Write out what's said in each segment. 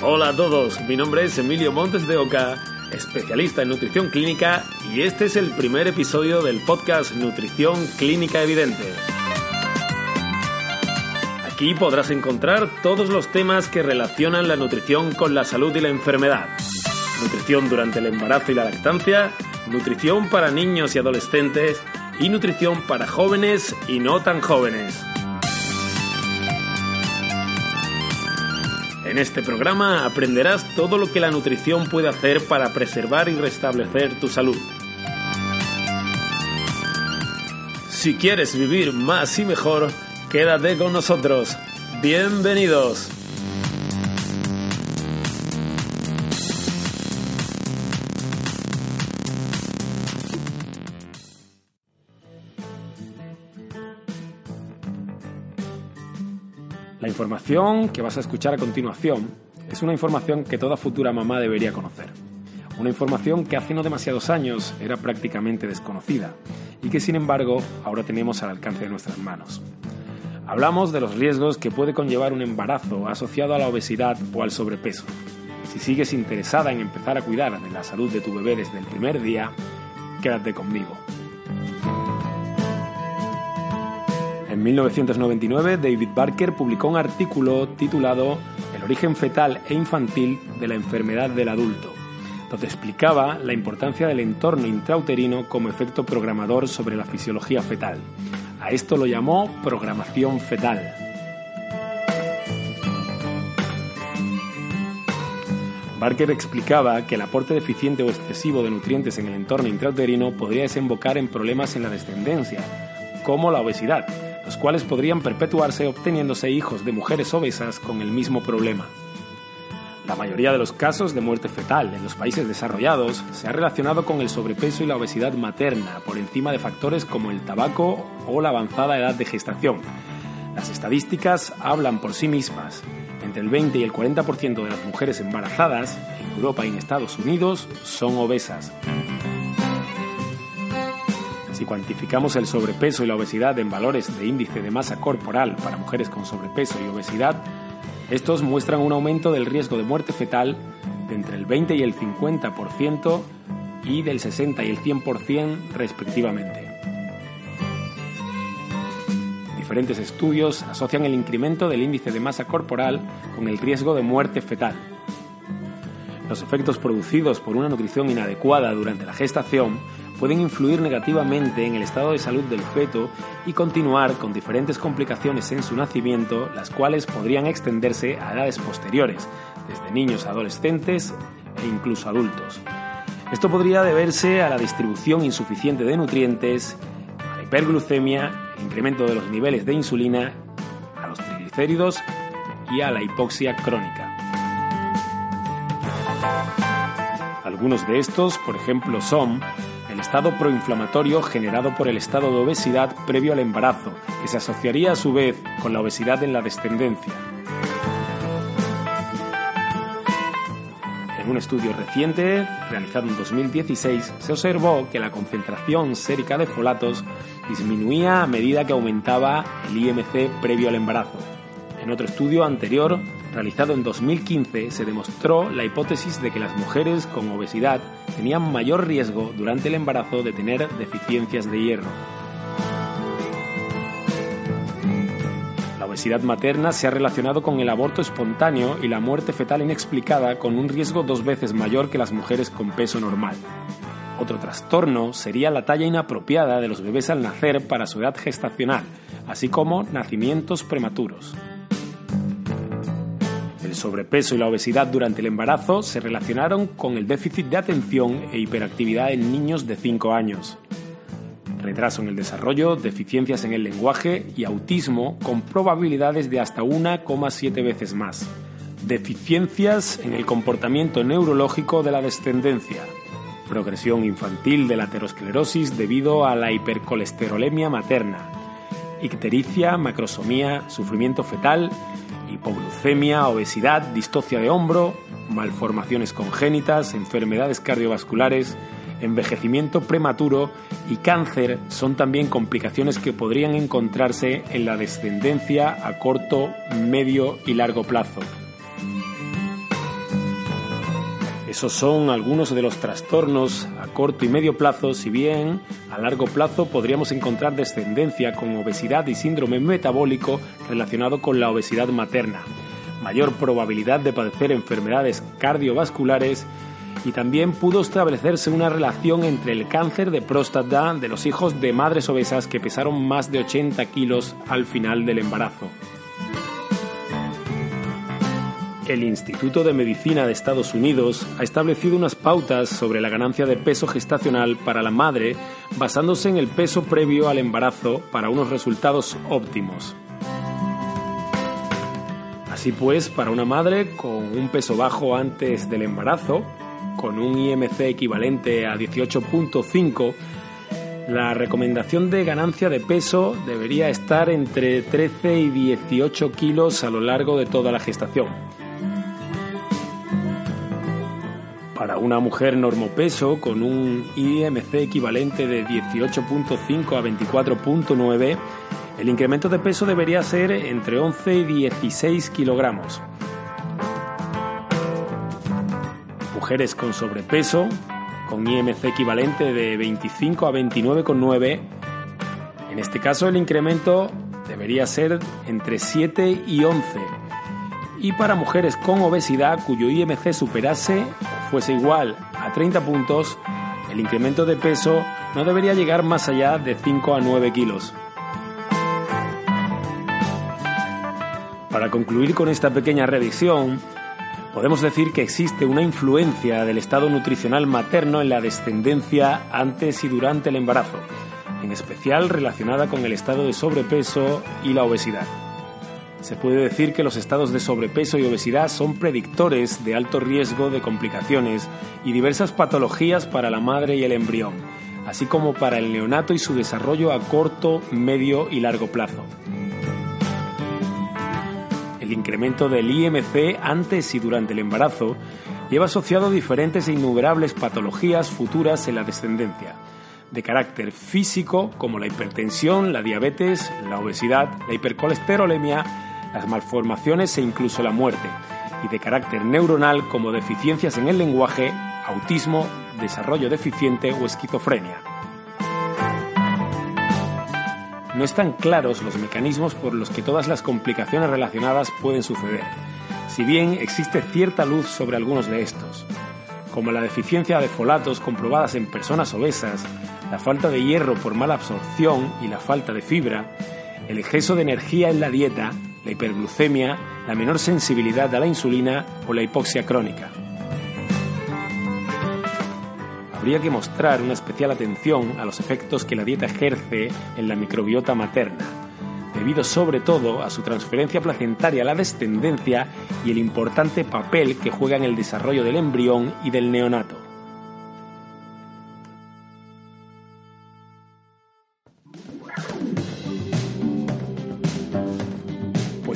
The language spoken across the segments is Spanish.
Hola a todos, mi nombre es Emilio Montes de Oca, especialista en nutrición clínica y este es el primer episodio del podcast Nutrición Clínica Evidente. Aquí podrás encontrar todos los temas que relacionan la nutrición con la salud y la enfermedad. Nutrición durante el embarazo y la lactancia, nutrición para niños y adolescentes y nutrición para jóvenes y no tan jóvenes. En este programa aprenderás todo lo que la nutrición puede hacer para preservar y restablecer tu salud. Si quieres vivir más y mejor, quédate con nosotros. Bienvenidos. Información que vas a escuchar a continuación es una información que toda futura mamá debería conocer. Una información que hace no demasiados años era prácticamente desconocida y que sin embargo ahora tenemos al alcance de nuestras manos. Hablamos de los riesgos que puede conllevar un embarazo asociado a la obesidad o al sobrepeso. Si sigues interesada en empezar a cuidar de la salud de tu bebé desde el primer día, quédate conmigo. 1999, David Barker publicó un artículo titulado El origen fetal e infantil de la enfermedad del adulto, donde explicaba la importancia del entorno intrauterino como efecto programador sobre la fisiología fetal. A esto lo llamó programación fetal. Barker explicaba que el aporte deficiente o excesivo de nutrientes en el entorno intrauterino podría desembocar en problemas en la descendencia, como la obesidad, los cuales podrían perpetuarse obteniéndose hijos de mujeres obesas con el mismo problema. La mayoría de los casos de muerte fetal en los países desarrollados se ha relacionado con el sobrepeso y la obesidad materna por encima de factores como el tabaco o la avanzada edad de gestación. Las estadísticas hablan por sí mismas. Entre el 20 y el 40% de las mujeres embarazadas en Europa y en Estados Unidos son obesas. Si cuantificamos el sobrepeso y la obesidad en valores de índice de masa corporal para mujeres con sobrepeso y obesidad, estos muestran un aumento del riesgo de muerte fetal de entre el 20 y el 50% y del 60 y el 100% respectivamente. Diferentes estudios asocian el incremento del índice de masa corporal con el riesgo de muerte fetal. Los efectos producidos por una nutrición inadecuada durante la gestación pueden influir negativamente en el estado de salud del feto y continuar con diferentes complicaciones en su nacimiento, las cuales podrían extenderse a edades posteriores, desde niños a adolescentes e incluso adultos. Esto podría deberse a la distribución insuficiente de nutrientes, a la hiperglucemia, incremento de los niveles de insulina, a los triglicéridos y a la hipoxia crónica. Algunos de estos, por ejemplo, son el estado proinflamatorio generado por el estado de obesidad previo al embarazo, que se asociaría a su vez con la obesidad en la descendencia. En un estudio reciente, realizado en 2016, se observó que la concentración sérica de folatos disminuía a medida que aumentaba el IMC previo al embarazo. En otro estudio anterior, realizado en 2015, se demostró la hipótesis de que las mujeres con obesidad tenían mayor riesgo durante el embarazo de tener deficiencias de hierro. La obesidad materna se ha relacionado con el aborto espontáneo y la muerte fetal inexplicada con un riesgo dos veces mayor que las mujeres con peso normal. Otro trastorno sería la talla inapropiada de los bebés al nacer para su edad gestacional, así como nacimientos prematuros. El sobrepeso y la obesidad durante el embarazo se relacionaron con el déficit de atención e hiperactividad en niños de 5 años. retraso en el desarrollo, deficiencias en el lenguaje y autismo con probabilidades de hasta 1,7 veces más. Deficiencias en el comportamiento neurológico de la descendencia. Progresión infantil de la aterosclerosis debido a la hipercolesterolemia materna. Ictericia, macrosomía, sufrimiento fetal, hipoglucemia, obesidad, distocia de hombro, malformaciones congénitas, enfermedades cardiovasculares, envejecimiento prematuro y cáncer son también complicaciones que podrían encontrarse en la descendencia a corto, medio y largo plazo. Esos son algunos de los trastornos a corto y medio plazo, si bien a largo plazo podríamos encontrar descendencia con obesidad y síndrome metabólico relacionado con la obesidad materna, mayor probabilidad de padecer enfermedades cardiovasculares y también pudo establecerse una relación entre el cáncer de próstata de los hijos de madres obesas que pesaron más de 80 kilos al final del embarazo. El Instituto de Medicina de Estados Unidos ha establecido unas pautas sobre la ganancia de peso gestacional para la madre basándose en el peso previo al embarazo para unos resultados óptimos. Así pues, para una madre con un peso bajo antes del embarazo, con un IMC equivalente a 18.5, la recomendación de ganancia de peso debería estar entre 13 y 18 kilos a lo largo de toda la gestación. Para una mujer normopeso con un IMC equivalente de 18.5 a 24.9, el incremento de peso debería ser entre 11 y 16 kilogramos. mujeres con sobrepeso, con IMC equivalente de 25 a 29,9. En este caso el incremento debería ser entre 7 y 11. Y para mujeres con obesidad cuyo IMC superase fuese igual a 30 puntos, el incremento de peso no debería llegar más allá de 5 a 9 kilos. Para concluir con esta pequeña revisión, podemos decir que existe una influencia del estado nutricional materno en la descendencia antes y durante el embarazo, en especial relacionada con el estado de sobrepeso y la obesidad. Se puede decir que los estados de sobrepeso y obesidad son predictores de alto riesgo de complicaciones y diversas patologías para la madre y el embrión, así como para el neonato y su desarrollo a corto, medio y largo plazo. El incremento del IMC antes y durante el embarazo lleva asociado diferentes e innumerables patologías futuras en la descendencia, de carácter físico como la hipertensión, la diabetes, la obesidad, la hipercolesterolemia, las malformaciones e incluso la muerte, y de carácter neuronal como deficiencias en el lenguaje, autismo, desarrollo deficiente o esquizofrenia. no están claros los mecanismos por los que todas las complicaciones relacionadas pueden suceder, si bien existe cierta luz sobre algunos de estos, como la deficiencia de folatos comprobadas en personas obesas, la falta de hierro por mala absorción y la falta de fibra, el exceso de energía en la dieta, la hiperglucemia, la menor sensibilidad a la insulina o la hipoxia crónica habría que mostrar una especial atención a los efectos que la dieta ejerce en la microbiota materna, debido sobre todo a su transferencia placentaria a la descendencia y el importante papel que juega en el desarrollo del embrión y del neonato.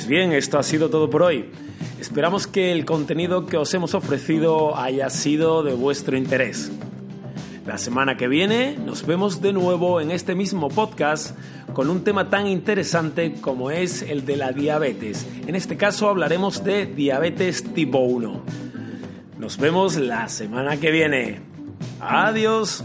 Pues bien, esto ha sido todo por hoy. Esperamos que el contenido que os hemos ofrecido haya sido de vuestro interés. La semana que viene nos vemos de nuevo en este mismo podcast con un tema tan interesante como es el de la diabetes. En este caso hablaremos de diabetes tipo 1. Nos vemos la semana que viene. Adiós.